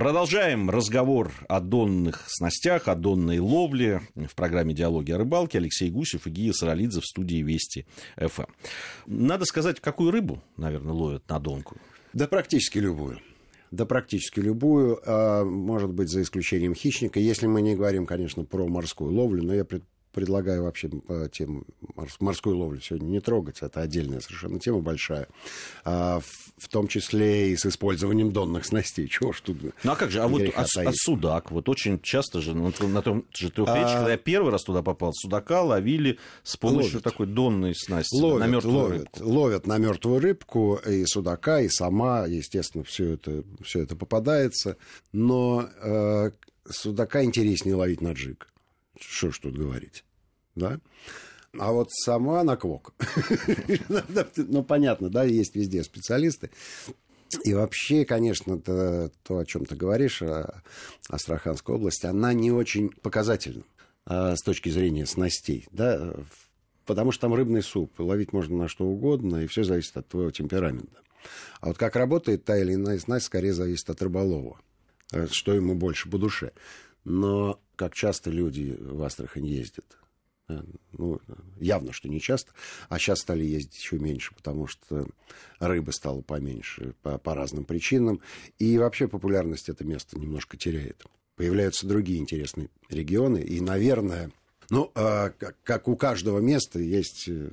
Продолжаем разговор о донных снастях, о донной ловле в программе «Диалоги о рыбалке». Алексей Гусев и Гия Саралидзе в студии Вести ФМ. Надо сказать, какую рыбу, наверное, ловят на донку? Да практически любую. Да практически любую, а, может быть, за исключением хищника. Если мы не говорим, конечно, про морскую ловлю, но я предлагаю вообще по тем морской ловли сегодня не трогать. Это отдельная совершенно тема большая. А, в, в том числе и с использованием донных снастей. Чего ж тут Ну а как же, а вот а, а судак, вот очень часто же на, на том же трехречке, а... когда я первый раз туда попал, судака ловили с помощью ловят. такой донной снасти ловят, на мертвую ловят, рыбку. Ловят на мертвую рыбку и судака, и сама, естественно, все это, все это попадается. Но э, судака интереснее ловить на джиг. Что ж тут говорить, да? А вот сама на квок. Ну, понятно, да, есть везде специалисты. И вообще, конечно, то, то о чем ты говоришь, о Астраханской области, она не очень показательна а, с точки зрения снастей, да, потому что там рыбный суп, ловить можно на что угодно, и все зависит от твоего темперамента. А вот как работает та или иная снасть, скорее зависит от рыболова, э, что ему больше по душе. Но как часто люди в Астрахань ездят? Э, ну, явно, что не часто. А сейчас стали ездить еще меньше, потому что рыбы стало поменьше по, по разным причинам. И вообще популярность это место немножко теряет. Появляются другие интересные регионы. И, наверное, ну, как, как у каждого места есть э,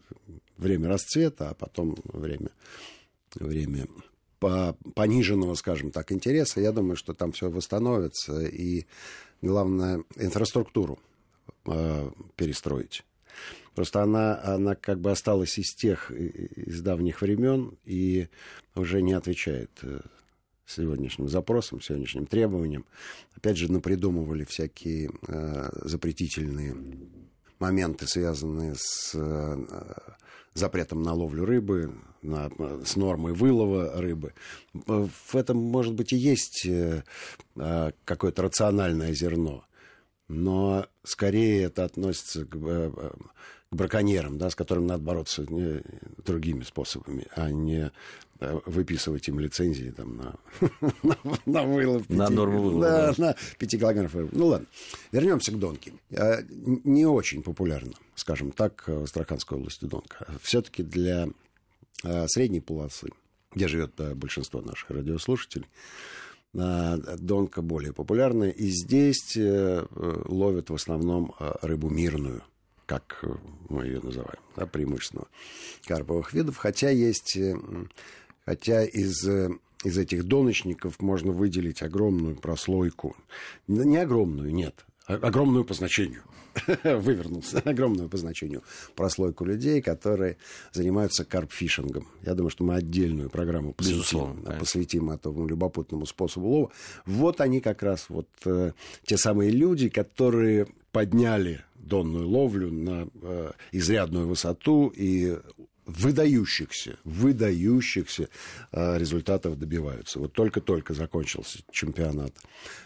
время расцвета, а потом время, время по пониженного, скажем так, интереса. Я думаю, что там все восстановится. И главное, инфраструктуру э, перестроить. Просто она, она как бы осталась из тех, из давних времен и уже не отвечает э, сегодняшним запросам, сегодняшним требованиям. Опять же, напридумывали всякие э, запретительные моменты, связанные с запретом на ловлю рыбы, на, с нормой вылова рыбы. В этом, может быть, и есть какое-то рациональное зерно но скорее это относится к, э, к браконьерам, да, с которыми надо бороться не, другими способами, а не э, выписывать им лицензии там, на, на, на вылов. 5, на норму вылова. Да, на 5 килограммов. Ну ладно, вернемся к Донке. Не очень популярно, скажем так, в Астраханской области Донка. Все-таки для средней полосы, где живет большинство наших радиослушателей, Донка более популярная. И здесь э, ловят в основном э, рыбу мирную, как мы ее называем, да, преимущественно карповых видов. Хотя есть, э, хотя из из этих доночников можно выделить огромную прослойку. Не огромную, нет огромную по значению, вывернулся, огромную по значению прослойку людей, которые занимаются карпфишингом. Я думаю, что мы отдельную программу посвятим, посвятим этому любопытному способу лова. Вот они как раз, вот э, те самые люди, которые подняли донную ловлю на э, изрядную высоту и выдающихся, выдающихся э, результатов добиваются. Вот только-только закончился чемпионат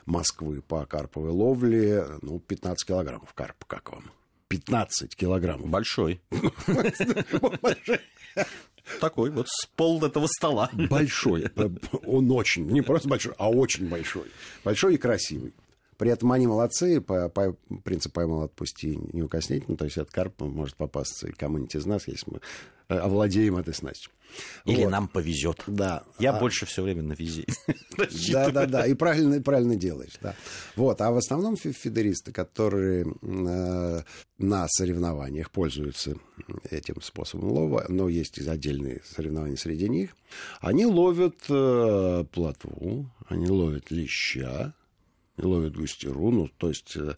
Москвы по карповой ловле. Ну, 15 килограммов карп, как вам? 15 килограммов. Большой. Такой вот с пол этого стола. Большой. Он очень, не просто большой, а очень большой. Большой и красивый. При этом они молодцы, по, по принципу поймал отпусти неукоснительно, то есть этот карп может попасться и кому-нибудь из нас, если мы овладеем этой снастью. Или вот. нам повезет. Да. Я а... больше все время на визе. Да, да, да. И правильно, правильно делаешь. Да. Вот. А в основном фидеристы, которые э, на соревнованиях пользуются этим способом лова, но есть и отдельные соревнования среди них, они ловят э, плотву, они ловят леща, ловят густеру, ну, то есть э,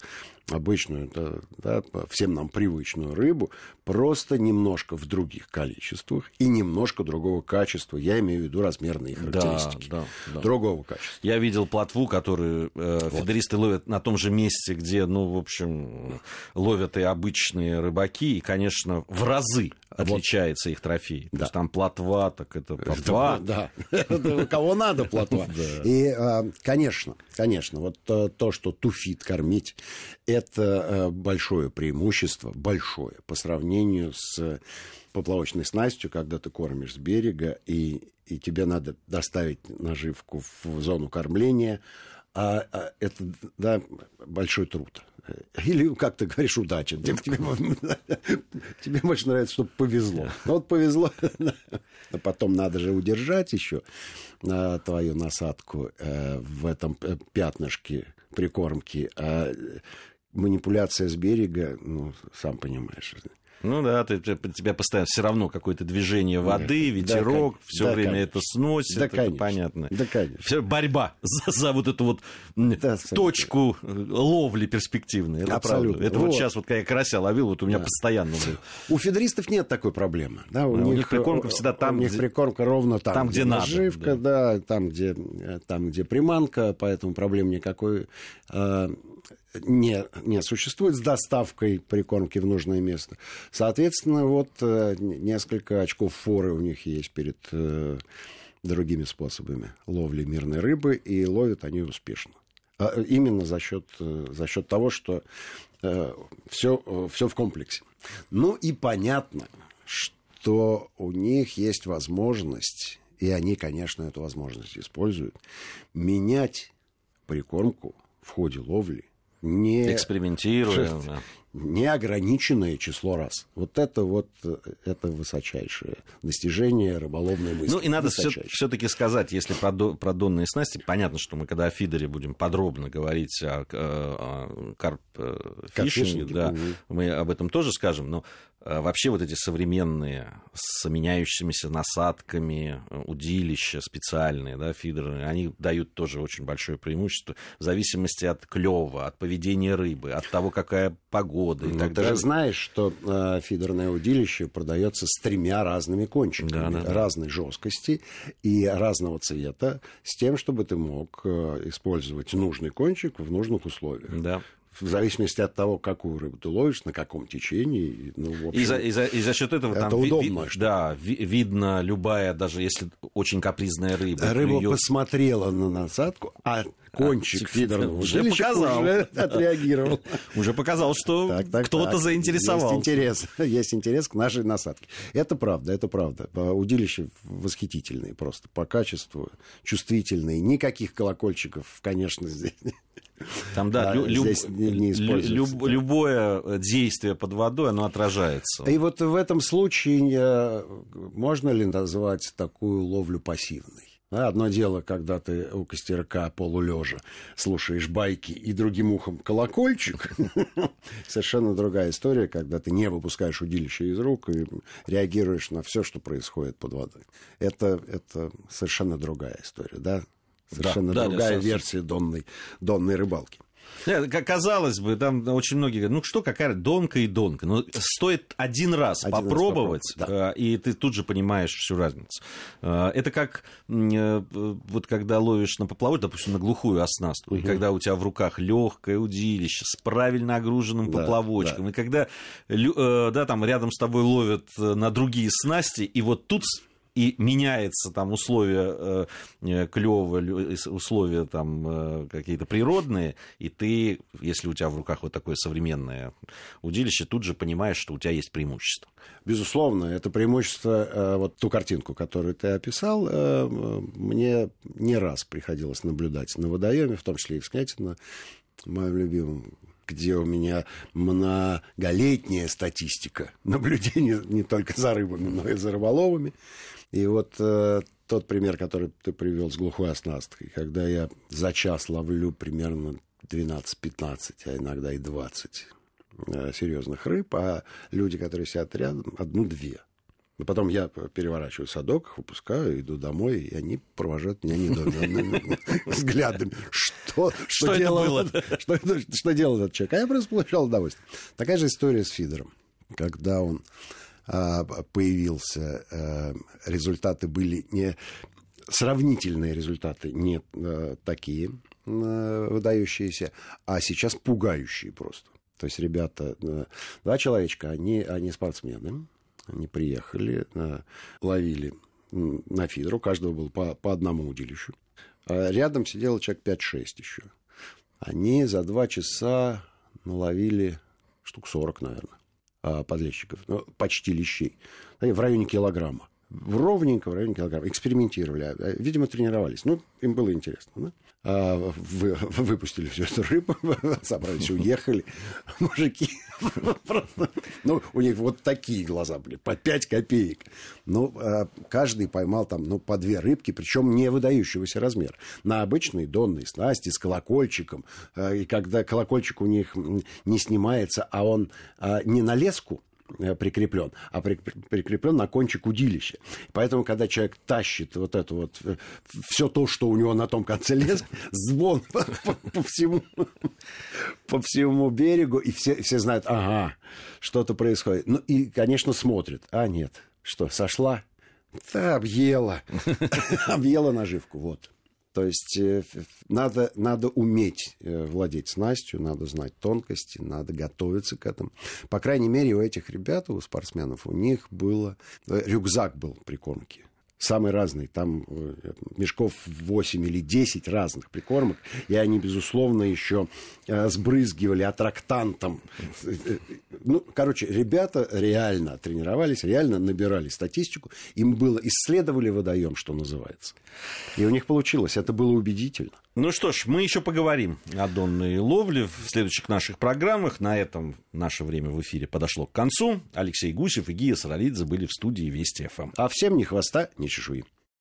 обычную, да, да, всем нам привычную рыбу, просто немножко в других количествах и немножко другого качества. Я имею в виду размерные характеристики. Да, да, да. Другого качества. Я видел плотву, которую э, вот. фидеристы ловят на том же месте, где, ну, в общем, ловят и обычные рыбаки, и, конечно, в разы отличается вот. их трофей. Да. То есть там плотва, так это плотва. Да, кого надо плотва. И, а, конечно, конечно, вот то, что туфит кормить, это э, большое преимущество, большое, по сравнению с поплавочной снастью, когда ты кормишь с берега, и, и тебе надо доставить наживку в зону кормления, а, а это да, большой труд. Или, как ты говоришь, удача. Тебе, тебе, больше нравится, чтобы повезло. Ну, вот повезло, а потом надо же удержать еще а, твою насадку э, в этом э, пятнышке прикормки. А манипуляция с берега, ну, сам понимаешь, ну да, ты, тебя постоянно все равно какое-то движение воды, ветерок, да, все да, время конечно. это сносит, да, это конечно. понятно. Да, конечно. Все, борьба за, за вот эту вот да, точку ловли перспективной. Это Абсолютно. Правда. Это вот. вот сейчас, вот когда я карася ловил, вот у меня да. постоянно был. У федеристов нет такой проблемы. Да, у, да, них, у них прикормка всегда там, у них где... прикормка ровно там, там где, где надо. Наживка, да. да, там, где, там, где приманка, поэтому проблем никакой а, не, не существует с доставкой прикормки в нужное место. Соответственно, вот э, несколько очков форы у них есть перед э, другими способами ловли мирной рыбы, и ловят они успешно. А именно за счет, э, за счет того, что все, все в комплексе. Ну и понятно, что у них есть возможность, и они, конечно, эту возможность используют, менять прикормку в ходе ловли не... Экспериментируя. Да. Неограниченное число раз. Вот это вот это высочайшее достижение рыболовной мысли. Ну и надо все-таки сказать, если про, до, про донные снасти, понятно, что мы когда о фидере будем подробно говорить о, о карп-фишинге, да, угу. мы об этом тоже скажем, но Э, вообще вот эти современные с меняющимися насадками э, удилища специальные, да, фидеры, они дают тоже очень большое преимущество в зависимости от клева, от поведения рыбы, от того, какая погода и Но ты же знаешь, что э, фидерное удилище продается с тремя разными кончиками, да, да, да. разной жесткости и разного цвета, с тем, чтобы ты мог э, использовать нужный кончик в нужных условиях. Да в зависимости от того, какую рыбу ты ловишь, на каком течении. Ну, общем, и, за, и, за, и за счет этого это там удобно. Ви, да, ви, видно любая, даже если очень капризная рыба. Рыба клюет... посмотрела на насадку, а кончик а, фидерного уже показал. Уже отреагировал. Уже показал, что кто-то заинтересовался. Есть интерес, есть интерес к нашей насадке. Это правда, это правда. Удилища восхитительные просто по качеству, чувствительные. Никаких колокольчиков, конечно, здесь там, да, а, лю- не, не люб- любое действие под водой, оно отражается. И вот в этом случае можно ли назвать такую ловлю пассивной? Одно дело, когда ты у костерка полулежа слушаешь байки и другим ухом колокольчик. Совершенно другая история, когда ты не выпускаешь удилище из рук и реагируешь на все, что происходит под водой. Это, это совершенно другая история, да? Совершенно да, другая да, версия донной, донной рыбалки. Казалось бы, там очень многие говорят, ну что, какая донка и донка. Но стоит один раз один попробовать, раз да. Э, и ты тут же понимаешь всю разницу. Э, это как э, вот когда ловишь на поплавок, допустим, на глухую оснастку, угу. и когда у тебя в руках легкое удилище с правильно огруженным да, поплавочком, да. и когда да, там рядом с тобой ловят на другие снасти, и вот тут и меняется там условия э, э клёва, условия там э, какие-то природные, и ты, если у тебя в руках вот такое современное удилище, тут же понимаешь, что у тебя есть преимущество. Безусловно, это преимущество, э, вот ту картинку, которую ты описал, мне не раз приходилось наблюдать на водоеме, в том числе и в Снятино, моим любимым где у меня многолетняя статистика наблюдений не только за рыбами, но и за рыболовами. И вот э, тот пример, который ты привел с глухой оснасткой, когда я за час ловлю примерно 12-15, а иногда и 20 э, серьезных рыб, а люди, которые сидят рядом, одну-две. И потом я переворачиваю садок, выпускаю, иду домой, и они провожают меня недоуменными взглядами. Что, что, делал, что, что делал этот человек? А я просто получал удовольствие. Такая же история с фидером. Когда он появился, э, результаты были не сравнительные результаты, не э, такие выдающиеся, а сейчас пугающие просто. То есть ребята, два человечка, они, они спортсмены, они приехали, ловили на фидеру, у каждого было по, по одному удилищу. А рядом сидело человек 5-6 еще. Они за два часа наловили штук 40, наверное. А, подлещиков, ну, почти лещей, в районе килограмма. Ровненько в районе килограмма. Экспериментировали. А, видимо, тренировались. Ну, им было интересно. Да? А, вы, выпустили всю эту рыбу, собрались, уехали. Мужики просто... Ну, у них вот такие глаза были, по 5 копеек. Ну, а, каждый поймал там, ну, по две рыбки, причем не выдающегося размера. На обычные донные снасти с колокольчиком. А, и когда колокольчик у них не снимается, а он не на леску, прикреплен, а прикреплен на кончик удилища. Поэтому, когда человек тащит вот это вот, э, все то, что у него на том конце лес, звон по, по, всему, по всему берегу, и все, все знают, ага, что-то происходит. Ну, и, конечно, смотрят. А, нет, что, сошла? Да, объела. объела наживку, вот. То есть э, надо, надо уметь э, владеть снастью, надо знать тонкости, надо готовиться к этому. По крайней мере, у этих ребят, у спортсменов, у них было... Э, рюкзак был прикормки самые разные. Там э, мешков 8 или 10 разных прикормок. И они, безусловно, еще э, сбрызгивали аттрактантом. Ну, короче, ребята реально тренировались, реально набирали статистику. Им было, исследовали водоем, что называется. И у них получилось. Это было убедительно. Ну что ж, мы еще поговорим о донной ловле в следующих наших программах. На этом наше время в эфире подошло к концу. Алексей Гусев и Гия Саралидзе были в студии Вести ФМ. А всем ни хвоста, ни чешуи.